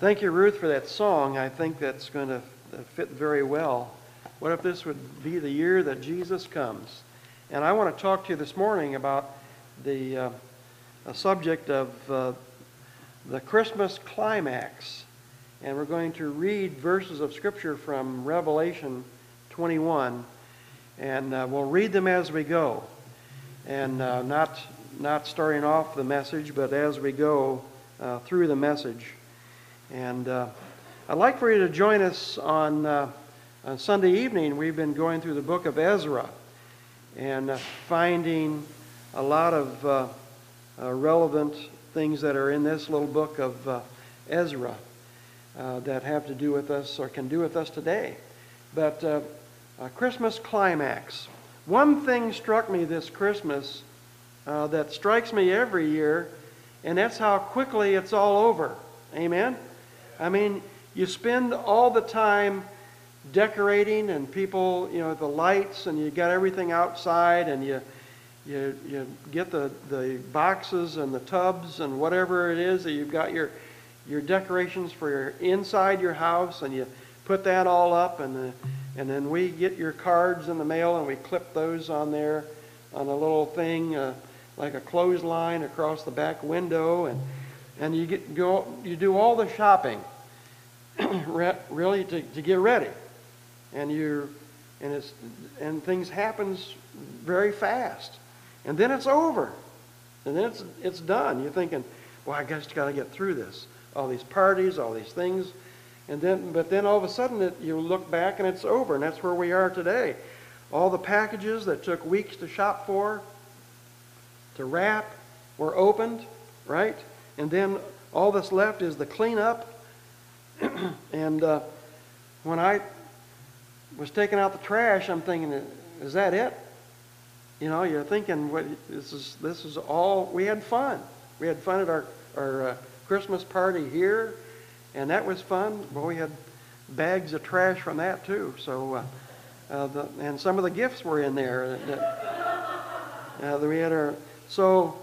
Thank you, Ruth, for that song. I think that's going to fit very well. What if this would be the year that Jesus comes? And I want to talk to you this morning about the uh, subject of uh, the Christmas climax. And we're going to read verses of Scripture from Revelation 21. And uh, we'll read them as we go. And uh, not, not starting off the message, but as we go uh, through the message. And uh, I'd like for you to join us on, uh, on Sunday evening. We've been going through the book of Ezra and uh, finding a lot of uh, uh, relevant things that are in this little book of uh, Ezra that have to do with us or can do with us today. But Christmas climax. One thing struck me this Christmas that strikes me every year, and that's how quickly it's all over. Amen? I mean, you spend all the time decorating and people, you know, the lights and you got everything outside and you you you get the the boxes and the tubs and whatever it is that you've got your your decorations for your inside your house and you put that all up and the, and then we get your cards in the mail and we clip those on there on a little thing uh, like a clothesline across the back window and and you get go you do all the shopping really to, to get ready. And you and it's and things happens very fast. And then it's over. And then it's it's done. You're thinking well i guess you got to get through this. All these parties all these things. And then but then all of a sudden it, you look back and it's over. And that's where we are today. All the packages that took weeks to shop for to wrap were opened right? And then all that's left is the cleanup. and uh, when I was taking out the trash, I'm thinking, is that it? You know, you're thinking, what, this is this is all. We had fun. We had fun at our our uh, Christmas party here, and that was fun. Well, we had bags of trash from that too. So, uh, uh, the, and some of the gifts were in there. Uh, we had our so,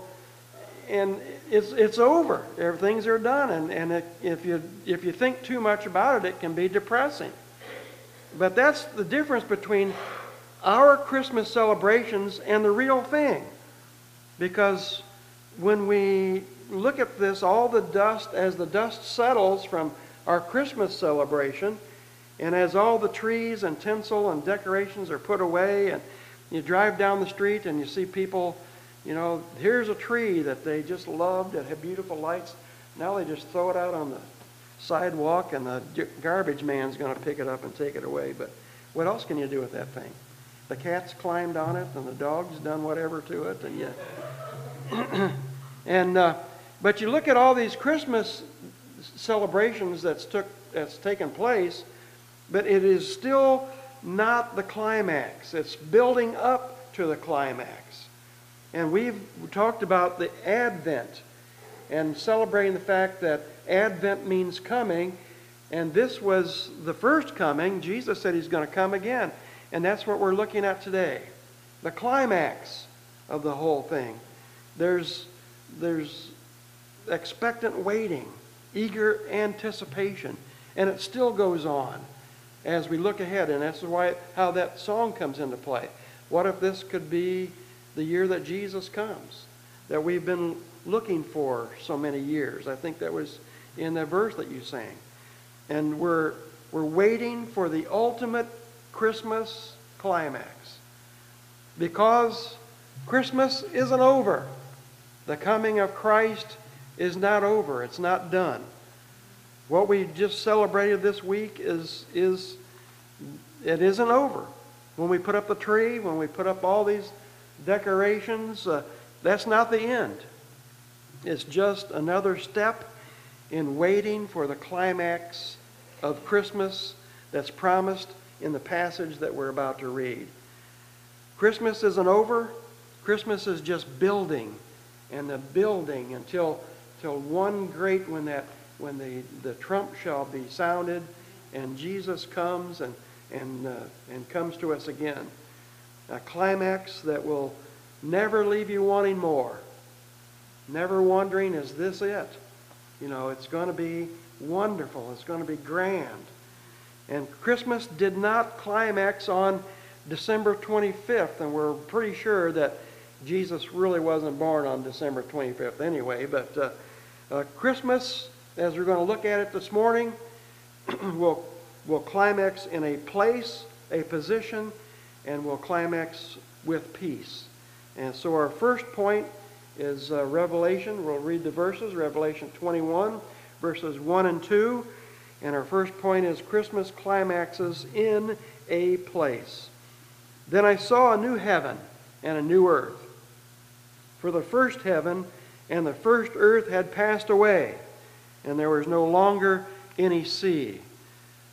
and it's, it's over. Everything's are done. And, and it, if, you, if you think too much about it, it can be depressing. But that's the difference between our Christmas celebrations and the real thing. Because when we look at this, all the dust, as the dust settles from our Christmas celebration, and as all the trees and tinsel and decorations are put away, and you drive down the street and you see people you know, here's a tree that they just loved that had beautiful lights. Now they just throw it out on the sidewalk and the garbage man's going to pick it up and take it away. But what else can you do with that thing? The cat's climbed on it and the dog's done whatever to it and you and uh, but you look at all these Christmas celebrations that's took that's taken place, but it is still not the climax. It's building up to the climax. And we've talked about the Advent and celebrating the fact that Advent means coming. And this was the first coming. Jesus said he's going to come again. And that's what we're looking at today. The climax of the whole thing. There's, there's expectant waiting, eager anticipation. And it still goes on as we look ahead. And that's why how that song comes into play. What if this could be the year that Jesus comes, that we've been looking for so many years. I think that was in that verse that you sang. And we're, we're waiting for the ultimate Christmas climax. Because Christmas isn't over. The coming of Christ is not over. It's not done. What we just celebrated this week is, is it isn't over. When we put up the tree, when we put up all these decorations, uh, that's not the end. It's just another step in waiting for the climax of Christmas that's promised in the passage that we're about to read. Christmas isn't over. Christmas is just building and the building until, until one great when that when the, the trump shall be sounded and Jesus comes and, and, uh, and comes to us again a climax that will never leave you wanting more. Never wondering, is this it? You know, it's going to be wonderful. It's going to be grand. And Christmas did not climax on December 25th, and we're pretty sure that Jesus really wasn't born on December 25th anyway. But uh, uh, Christmas, as we're going to look at it this morning, will will climax in a place, a position, and will climax with peace. And so our first point is uh, Revelation. We'll read the verses, Revelation 21, verses 1 and 2. And our first point is Christmas climaxes in a place. Then I saw a new heaven and a new earth. For the first heaven and the first earth had passed away, and there was no longer any sea.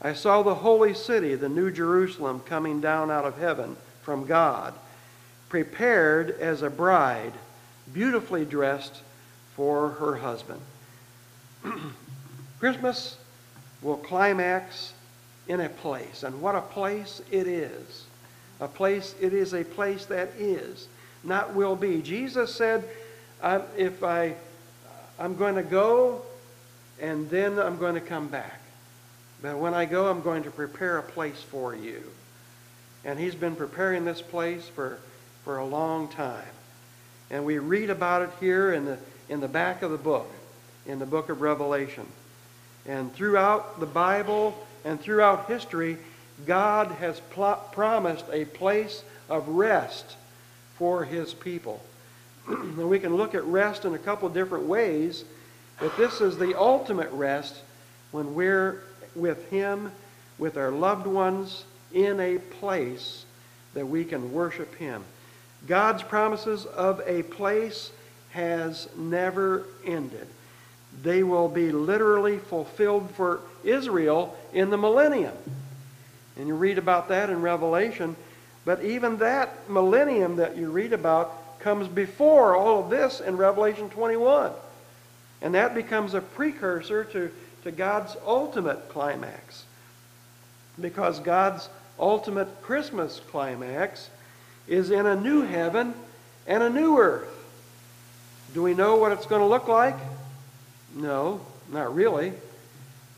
I saw the holy city, the new Jerusalem, coming down out of heaven from God, prepared as a bride, beautifully dressed for her husband. Christmas will climax in a place, and what a place it is. A place, it is a place that is, not will be. Jesus said, if I, I'm going to go, and then I'm going to come back. But when I go, I'm going to prepare a place for you. And he's been preparing this place for, for a long time. And we read about it here in the, in the back of the book, in the book of Revelation. And throughout the Bible and throughout history, God has pl- promised a place of rest for his people. and we can look at rest in a couple different ways, but this is the ultimate rest when we're with Him, with our loved ones, in a place that we can worship Him. God's promises of a place has never ended. They will be literally fulfilled for Israel in the millennium. And you read about that in Revelation. But even that millennium that you read about comes before all of this in Revelation 21. And that becomes a precursor to to God's ultimate climax. Because God's ultimate Christmas climax is in a new heaven and a new earth. Do we know what it's going to look like? No, not really.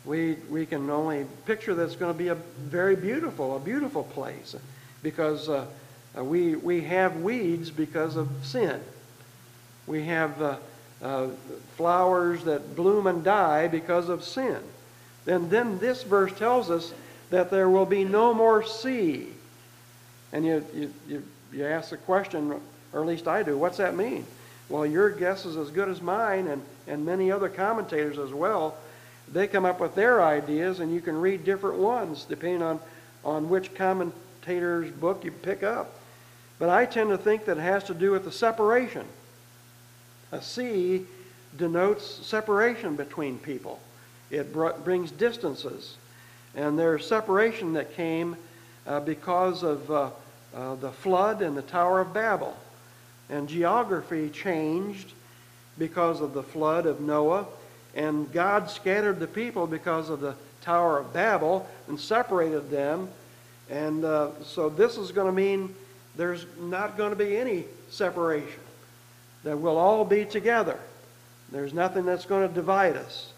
We, we can only picture that it's going to be a very beautiful, a beautiful place because uh, we, we have weeds because of sin. We have uh, uh, flowers that bloom and die because of sin. And then this verse tells us that there will be no more sea. And you, you, you, you ask the question, or at least I do, what's that mean? Well, your guess is as good as mine and, and many other commentators as well. They come up with their ideas, and you can read different ones depending on, on which commentator's book you pick up. But I tend to think that it has to do with the separation a sea denotes separation between people. It brings distances. And there's separation that came uh, because of uh, uh, the flood and the Tower of Babel. And geography changed because of the flood of Noah. And God scattered the people because of the Tower of Babel and separated them. And uh, so this is going to mean there's not going to be any separation that we'll all be together. There's nothing that's going to divide us.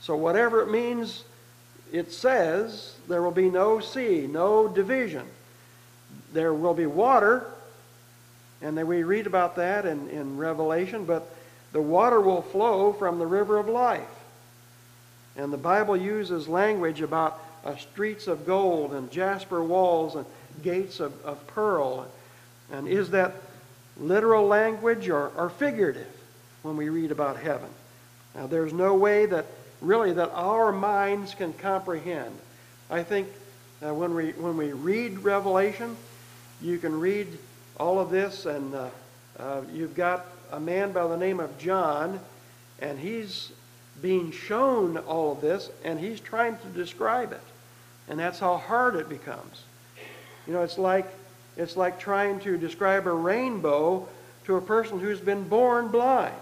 So, whatever it means, it says there will be no sea, no division. There will be water, and then we read about that in, in Revelation, but the water will flow from the river of life. And the Bible uses language about uh, streets of gold and jasper walls and gates of, of pearl. And is that literal language or, or figurative when we read about heaven. Now, there's no way that really that our minds can comprehend. I think uh, when we when we read Revelation, you can read all of this, and uh, uh, you've got a man by the name of John, and he's being shown all of this, and he's trying to describe it, and that's how hard it becomes. You know, it's like it's like trying to describe a rainbow to a person who's been born blind,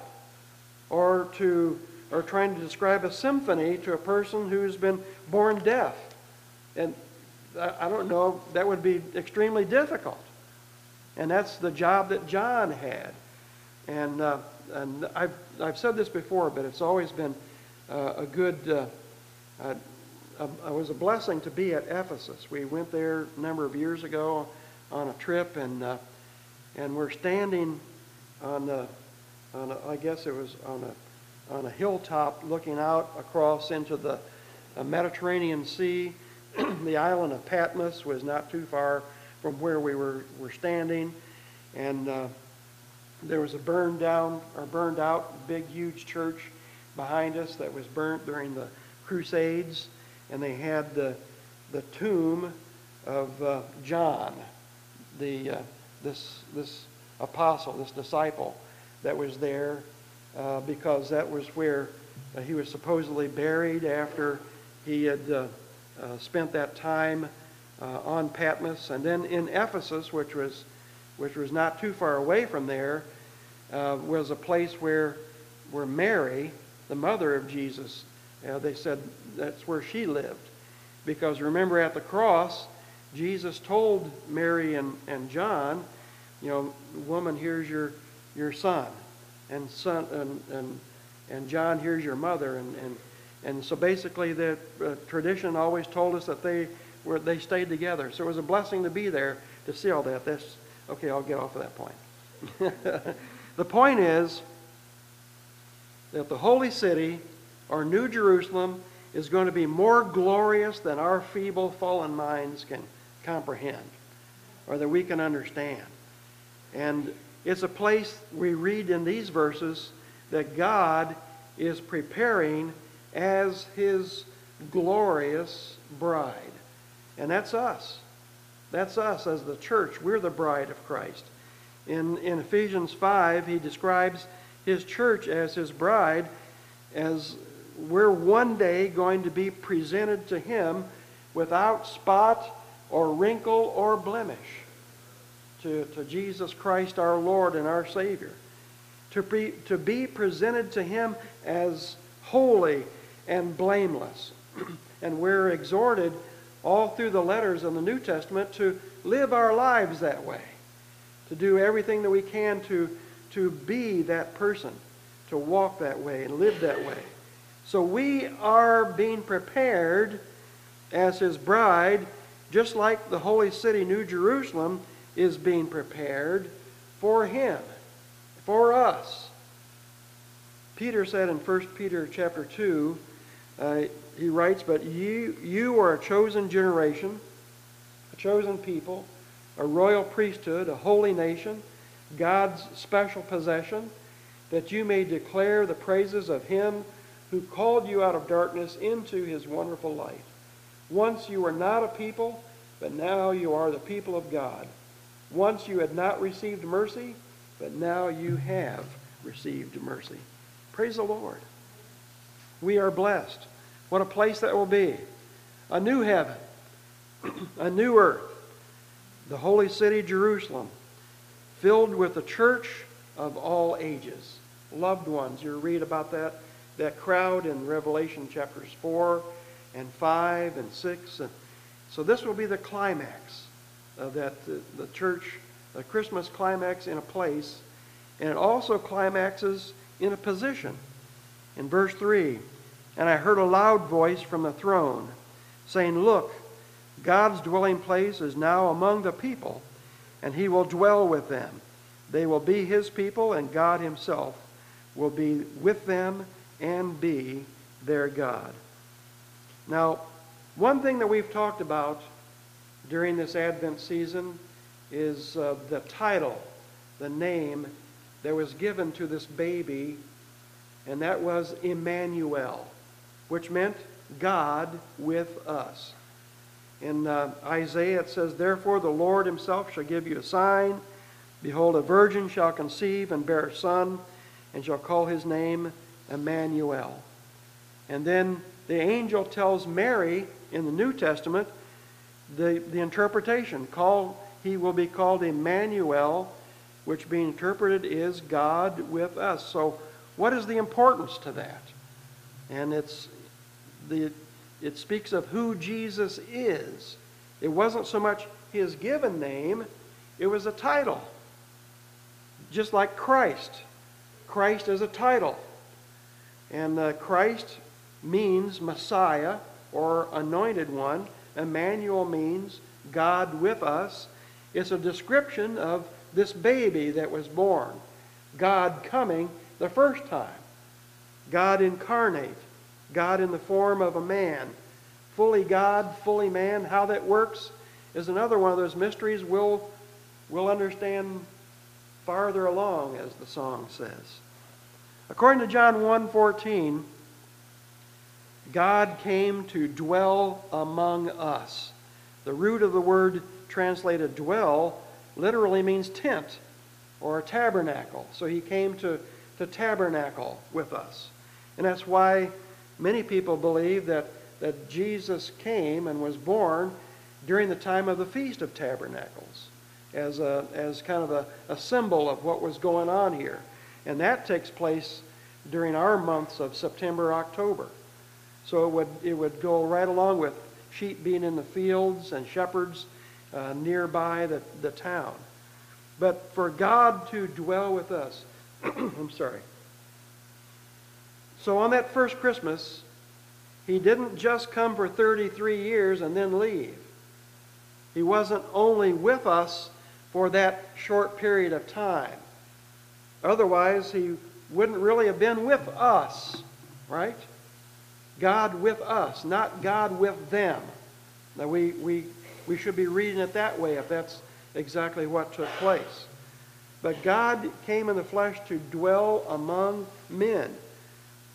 or to or trying to describe a symphony to a person who's been born deaf. And I don't know, that would be extremely difficult. And that's the job that John had. And, uh, and I've, I've said this before, but it's always been uh, a good, uh, uh, it was a blessing to be at Ephesus. We went there a number of years ago on a trip, and uh, and we're standing on, a, on a, I guess it was on a on a hilltop, looking out across into the Mediterranean Sea. the island of Patmos was not too far from where we were, were standing, and uh, there was a burned down or burned out big huge church behind us that was burnt during the Crusades, and they had the the tomb of uh, John, the uh, this this apostle, this disciple that was there, uh, because that was where uh, he was supposedly buried after he had uh, uh, spent that time on Patmos, and then in Ephesus, which was which was not too far away from there, was a place where where Mary, the mother of Jesus, they said that's where she lived, because remember at the cross Jesus told Mary and, and John, you know, woman, here's your, your son. And son and, and, and John, here's your mother. And, and, and so basically the uh, tradition always told us that they were they stayed together. So it was a blessing to be there to see all that. That's okay, I'll get off of that point. the point is that the holy city, or New Jerusalem, is going to be more glorious than our feeble, fallen minds can comprehend or that we can understand. And it's a place we read in these verses that God is preparing as his glorious bride. And that's us. That's us as the church. We're the bride of Christ. In, in Ephesians 5, he describes his church as his bride, as we're one day going to be presented to him without spot or wrinkle or blemish to, to Jesus Christ our Lord and our Savior. To be, to be presented to Him as holy and blameless. and we're exhorted all through the letters in the New Testament to live our lives that way, to do everything that we can to, to be that person, to walk that way and live that way. So we are being prepared as His bride just like the holy city, New Jerusalem, is being prepared for him, for us. Peter said in 1 Peter chapter 2, uh, he writes, But you, you are a chosen generation, a chosen people, a royal priesthood, a holy nation, God's special possession, that you may declare the praises of him who called you out of darkness into his wonderful light. Once you were not a people, but now you are the people of God. Once you had not received mercy, but now you have received mercy. Praise the Lord. We are blessed. What a place that will be. A new heaven, a new earth, the holy city Jerusalem, filled with the church of all ages. Loved ones. You read about that, that crowd in Revelation chapters 4 and 5 and 6. And so this will be the climax of that the, the church, the Christmas climax in a place, and it also climaxes in a position. In verse 3, and I heard a loud voice from the throne saying, Look, God's dwelling place is now among the people, and he will dwell with them. They will be his people, and God himself will be with them and be their God. Now, one thing that we've talked about during this Advent season is uh, the title, the name that was given to this baby, and that was Emmanuel, which meant God with us. In uh, Isaiah it says, Therefore the Lord himself shall give you a sign. Behold, a virgin shall conceive and bear a son, and shall call his name Emmanuel. And then the angel tells Mary in the New Testament the, the interpretation. Call, he will be called Emmanuel, which being interpreted is God with us. So, what is the importance to that? And it's the it speaks of who Jesus is. It wasn't so much his given name, it was a title. Just like Christ. Christ is a title. And uh, Christ means Messiah or anointed one. Emmanuel means God with us. It's a description of this baby that was born. God coming the first time. God incarnate. God in the form of a man. Fully God, fully man. How that works is another one of those mysteries we'll, we'll understand farther along, as the song says. According to John 1:14, God came to dwell among us. The root of the word translated dwell literally means tent or tabernacle. So he came to, to tabernacle with us. And that's why many people believe that, that Jesus came and was born during the time of the Feast of Tabernacles as, a, as kind of a, a symbol of what was going on here. And that takes place during our months of September, October. So it would, it would go right along with sheep being in the fields and shepherds uh, nearby the, the town. But for God to dwell with us, I'm sorry. So on that first Christmas, he didn't just come for 33 years and then leave. He wasn't only with us for that short period of time. Otherwise, he wouldn't really have been with us, right? God with us, not God with them. Now, we, we, we should be reading it that way if that's exactly what took place. But God came in the flesh to dwell among men.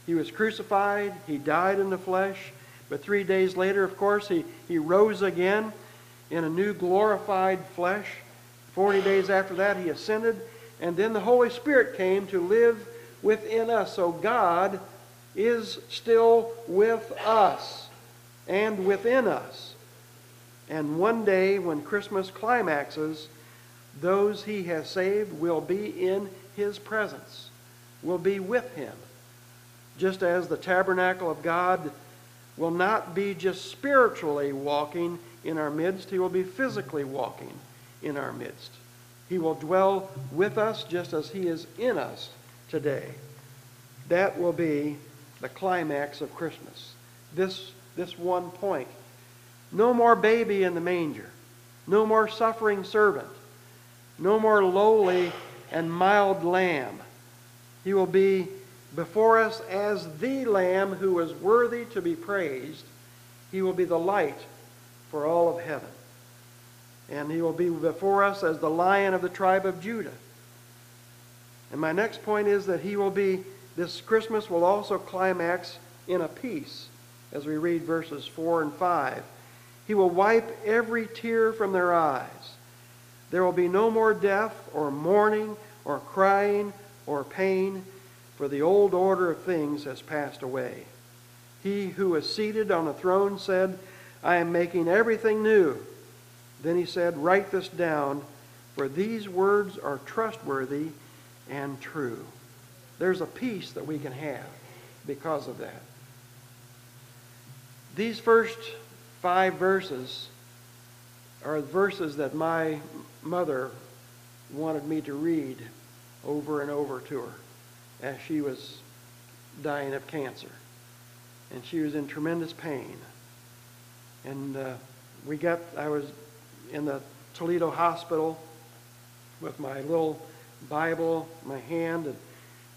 He was crucified, he died in the flesh, but three days later, of course, he, he rose again in a new glorified flesh. Forty days after that, he ascended, and then the Holy Spirit came to live within us. So God is still with us and within us. And one day, when Christmas climaxes, those he has saved will be in his presence, will be with him. Just as the tabernacle of God will not be just spiritually walking in our midst, he will be physically walking in our midst. He will dwell with us just as he is in us today. That will be the climax of Christmas. This, this one point. No more baby in the manger. No more suffering servant. No more lowly and mild lamb. He will be before us as the lamb who is worthy to be praised. He will be the light for all of heaven. And he will be before us as the lion of the tribe of Judah. And my next point is that he will be this Christmas will also climax in a peace as we read verses 4 and 5. He will wipe every tear from their eyes. There will be no more death or mourning or crying or pain, for the old order of things has passed away. He who is seated on the throne said, I am making everything new. Then he said, Write this down, for these words are trustworthy and true. There's a peace that we can have because of that. These first five verses are verses that my mother wanted me to read over and over to her as she was dying of cancer. And she was in tremendous pain. And uh, we got, I was in the Toledo hospital with my little Bible, my hand, and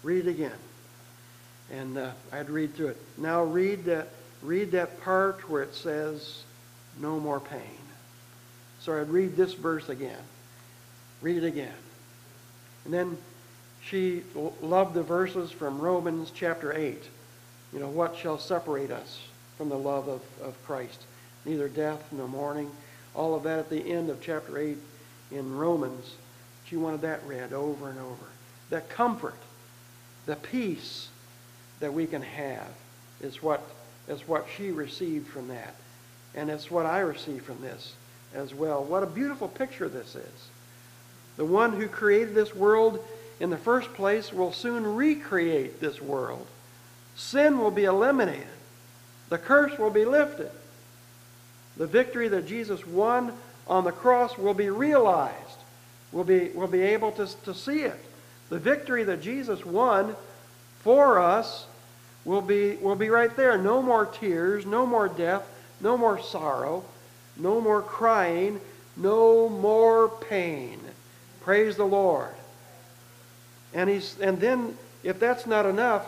Read it again. And uh, I'd read through it. Now read that, read that part where it says, no more pain. So I'd read this verse again. Read it again. And then she loved the verses from Romans chapter 8. You know, what shall separate us from the love of, of Christ? Neither death nor mourning. All of that at the end of chapter 8 in Romans. She wanted that read over and over. The comfort the peace that we can have is what, is what she received from that. And it's what I received from this as well. What a beautiful picture this is. The one who created this world in the first place will soon recreate this world. Sin will be eliminated. The curse will be lifted. The victory that Jesus won on the cross will be realized. We'll be, we'll be able to, to see it. The victory that Jesus won for us will be, will be right there. No more tears, no more death, no more sorrow, no more crying, no more pain. Praise the Lord. And, he's, and then, if that's not enough,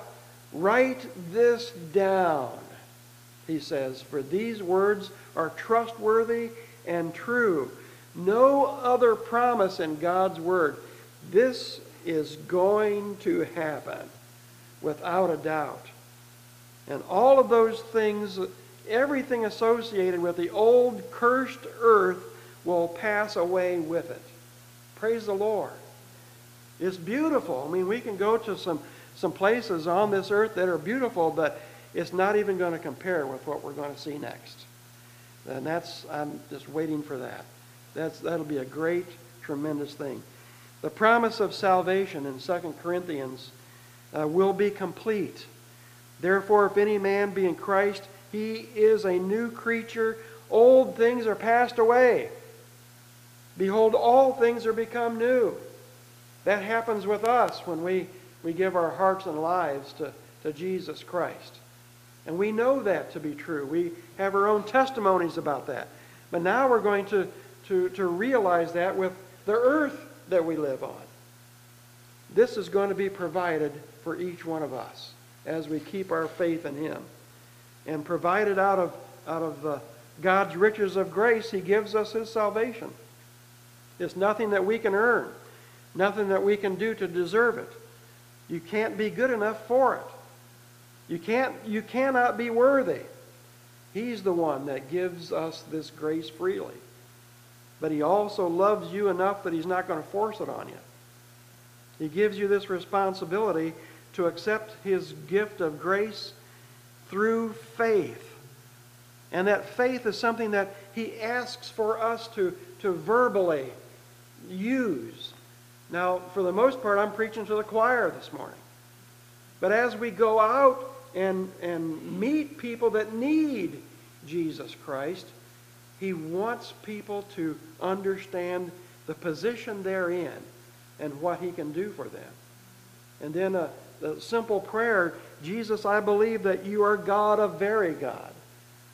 write this down, he says, for these words are trustworthy and true. No other promise in God's Word. This is going to happen without a doubt. And all of those things, everything associated with the old cursed earth, will pass away with it. Praise the Lord. It's beautiful. I mean, we can go to some, some places on this earth that are beautiful, but it's not even going to compare with what we're going to see next. And that's, I'm just waiting for that. That's, that'll be a great, tremendous thing. The promise of salvation in 2 Corinthians uh, will be complete. Therefore, if any man be in Christ, he is a new creature. Old things are passed away. Behold, all things are become new. That happens with us when we, we give our hearts and lives to, to Jesus Christ. And we know that to be true. We have our own testimonies about that. But now we're going to, to, to realize that with the earth that we live on. This is going to be provided for each one of us as we keep our faith in Him. And provided out of, out of uh, God's riches of grace, He gives us His salvation. It's nothing that we can earn, nothing that we can do to deserve it. You can't be good enough for it. You, can't, you cannot be worthy. He's the one that gives us this grace freely. But He also loves you enough that He's not going to force it on you. He gives you this responsibility to accept His gift of grace through faith. And that faith is something that He asks for us to, to verbally use. Now, for the most part, I'm preaching to the choir this morning. But as we go out and, and meet people that need Jesus Christ, He wants people to understand the position they're in and what He can do for them. And then a, a simple prayer Jesus, I believe that you are God, a very God.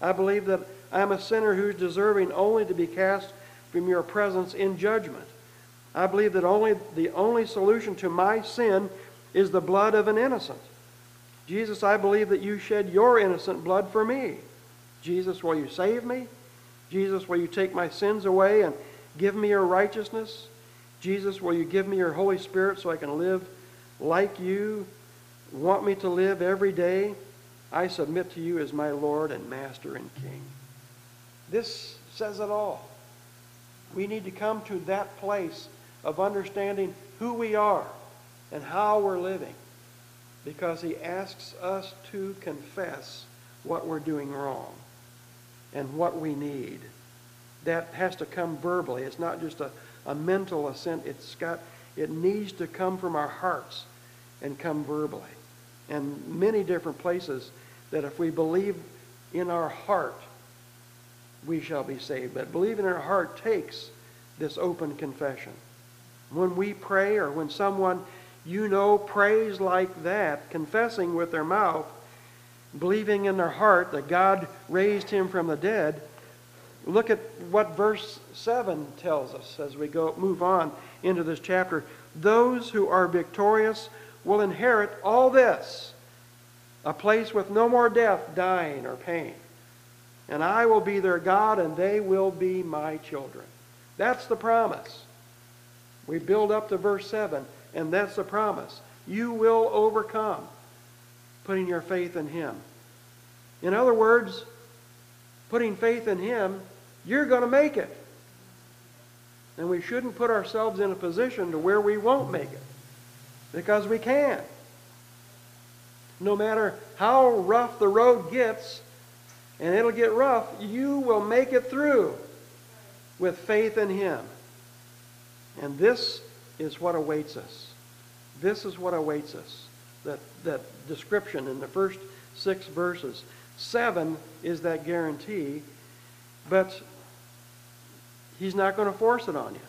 I believe that I'm a sinner who's deserving only to be cast from your presence in judgment. I believe that only the only solution to my sin is the blood of an innocent. Jesus, I believe that you shed your innocent blood for me. Jesus, will you save me? Jesus, will you take my sins away and give me your righteousness? Jesus, will you give me your Holy Spirit so I can live like you want me to live every day? I submit to you as my Lord and Master and King. This says it all. We need to come to that place of understanding who we are and how we're living because he asks us to confess what we're doing wrong and what we need. That has to come verbally. It's not just a, a mental assent. It's got it needs to come from our hearts and come verbally. And many different places that if we believe in our heart, we shall be saved. But believing in our heart takes this open confession. When we pray or when someone you know praise like that, confessing with their mouth, believing in their heart that God raised him from the dead, look at what verse 7 tells us as we go move on into this chapter. Those who are victorious will inherit all this a place with no more death, dying, or pain. And I will be their God, and they will be my children. That's the promise. We build up to verse 7, and that's the promise. You will overcome putting your faith in Him. In other words, putting faith in Him, you're going to make it. And we shouldn't put ourselves in a position to where we won't make it. Because we can. No matter how rough the road gets, and it'll get rough, you will make it through with faith in Him. And this is what awaits us. This is what awaits us. That, that description in the first six verses. Seven is that guarantee, but he's not going to force it on you.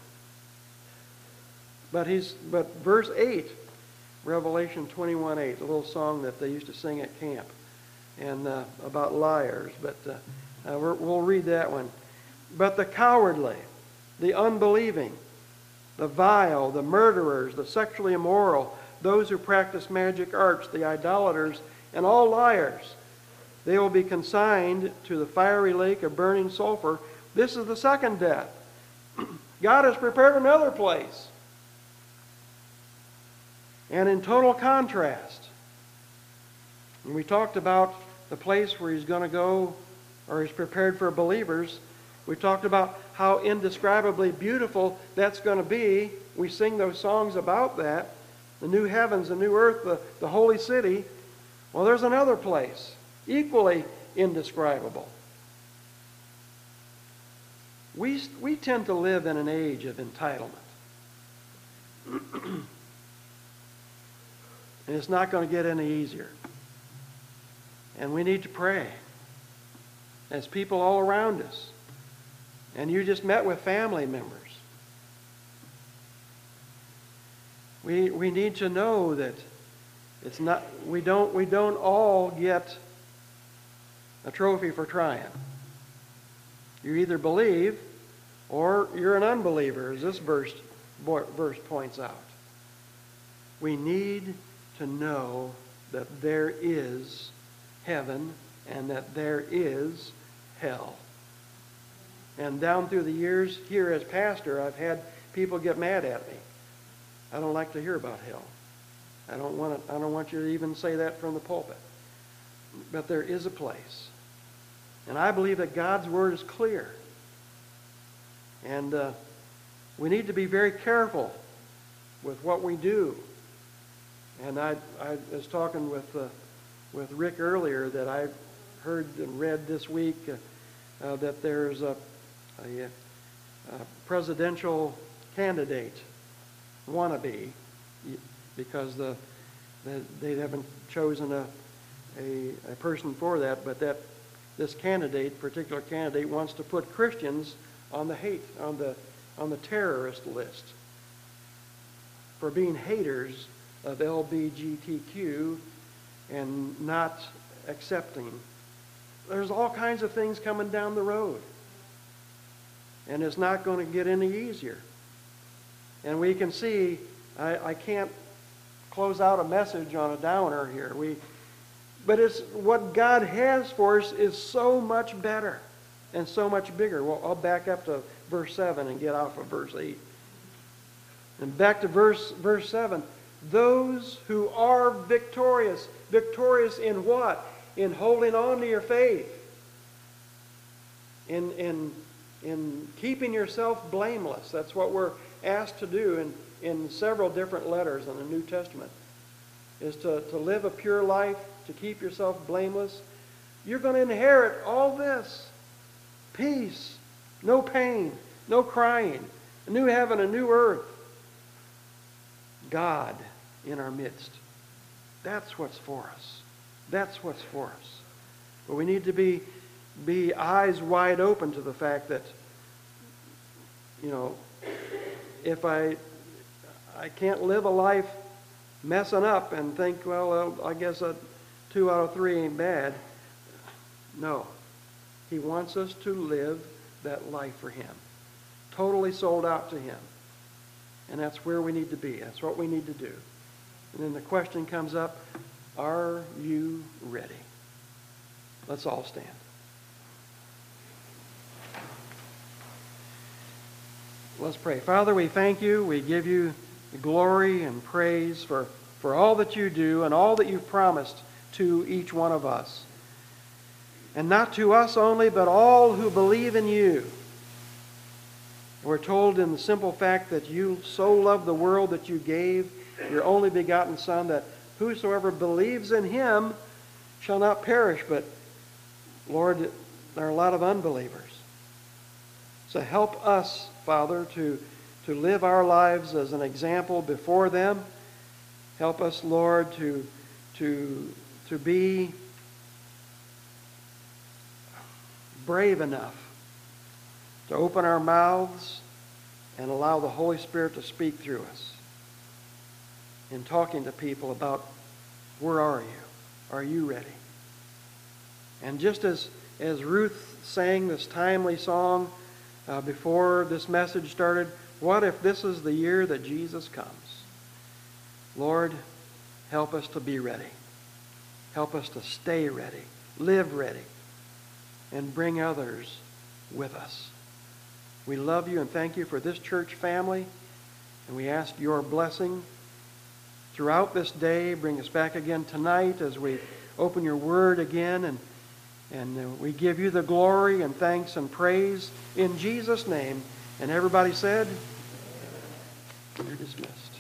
But he's but verse 8 Revelation twenty one eight, the little song that they used to sing at camp, and uh, about liars. But uh, uh, we'll read that one. But the cowardly, the unbelieving, the vile, the murderers, the sexually immoral, those who practice magic arts, the idolaters, and all liars, they will be consigned to the fiery lake of burning sulfur. This is the second death. God has prepared another place. And in total contrast, and we talked about the place where he's going to go, or he's prepared for believers. We talked about how indescribably beautiful that's going to be. We sing those songs about that the new heavens, the new earth, the, the holy city. Well, there's another place, equally indescribable. We, we tend to live in an age of entitlement. and it's not going to get any easier. And we need to pray as people all around us. And you just met with family members. We, we need to know that it's not, we don't, we don't all get a trophy for trying. You either believe or you're an unbeliever, as this verse, verse points out. We need to know that there is heaven and that there is hell. And down through the years here as pastor, I've had people get mad at me. I don't like to hear about hell. I don't want to, I don't want you to even say that from the pulpit. But there is a place. And I believe that God's word is clear. And uh, we need to be very careful with what we do. And I, I was talking with, uh, with Rick earlier that I heard and read this week uh, uh that there's a, a, a, presidential candidate, wannabe, because the, the, they haven't chosen a, a, a person for that, but that this candidate, particular candidate, wants to put Christians on the hate, on the, on the terrorist list for being haters of LBGTQ and not accepting. There's all kinds of things coming down the road. And it's not going to get any easier. And we can see, I, I can't close out a message on a downer here. We, but it's what God has for us is so much better and so much bigger. Well, I'll back up to verse 7 and get off of verse 8. And back to verse, verse 7. Those who are victorious. Victorious in what? In holding on to your faith. In, in, in keeping yourself blameless. That's what we're asked to do in, in several different letters in the New Testament. Is to, to live a pure life, to keep yourself blameless. You're going to inherit all this peace, no pain, no crying, a new heaven, a new earth. God in our midst. That's what's for us. That's what's for us. But we need to be, be eyes wide open to the fact that, you know, if I, I can't live a life messing up and think, well, uh, I guess a two out of three ain't bad. No. He wants us to live that life for Him. Totally sold out to Him. And that's where we need to be. That's what we need to do. And then the question comes up Are you ready? Let's all stand. Let's pray. Father, we thank you. We give you glory and praise for, for all that you do and all that you've promised to each one of us and not to us only, but all who believe in you. We're told in the simple fact that you so loved the world that you gave your only begotten Son, that whosoever believes in him shall not perish. But, Lord, there are a lot of unbelievers. So help us, Father, to, to live our lives as an example before them. Help us, Lord, to, to, to be brave enough to open our mouths and allow the Holy Spirit to speak through us. in talking to people about where are you? Are you ready? And just as, as Ruth sang this timely song uh, before this message started, what if this is the year that Jesus comes? Lord, help us to be ready. Help us to stay ready, live ready, and bring others with us. We love you and thank you for this church family, and we ask your blessing throughout this day. Bring us back again tonight as we open your word again, and, and uh, we give you the glory and thanks and praise in Jesus' name. And everybody said, You're dismissed.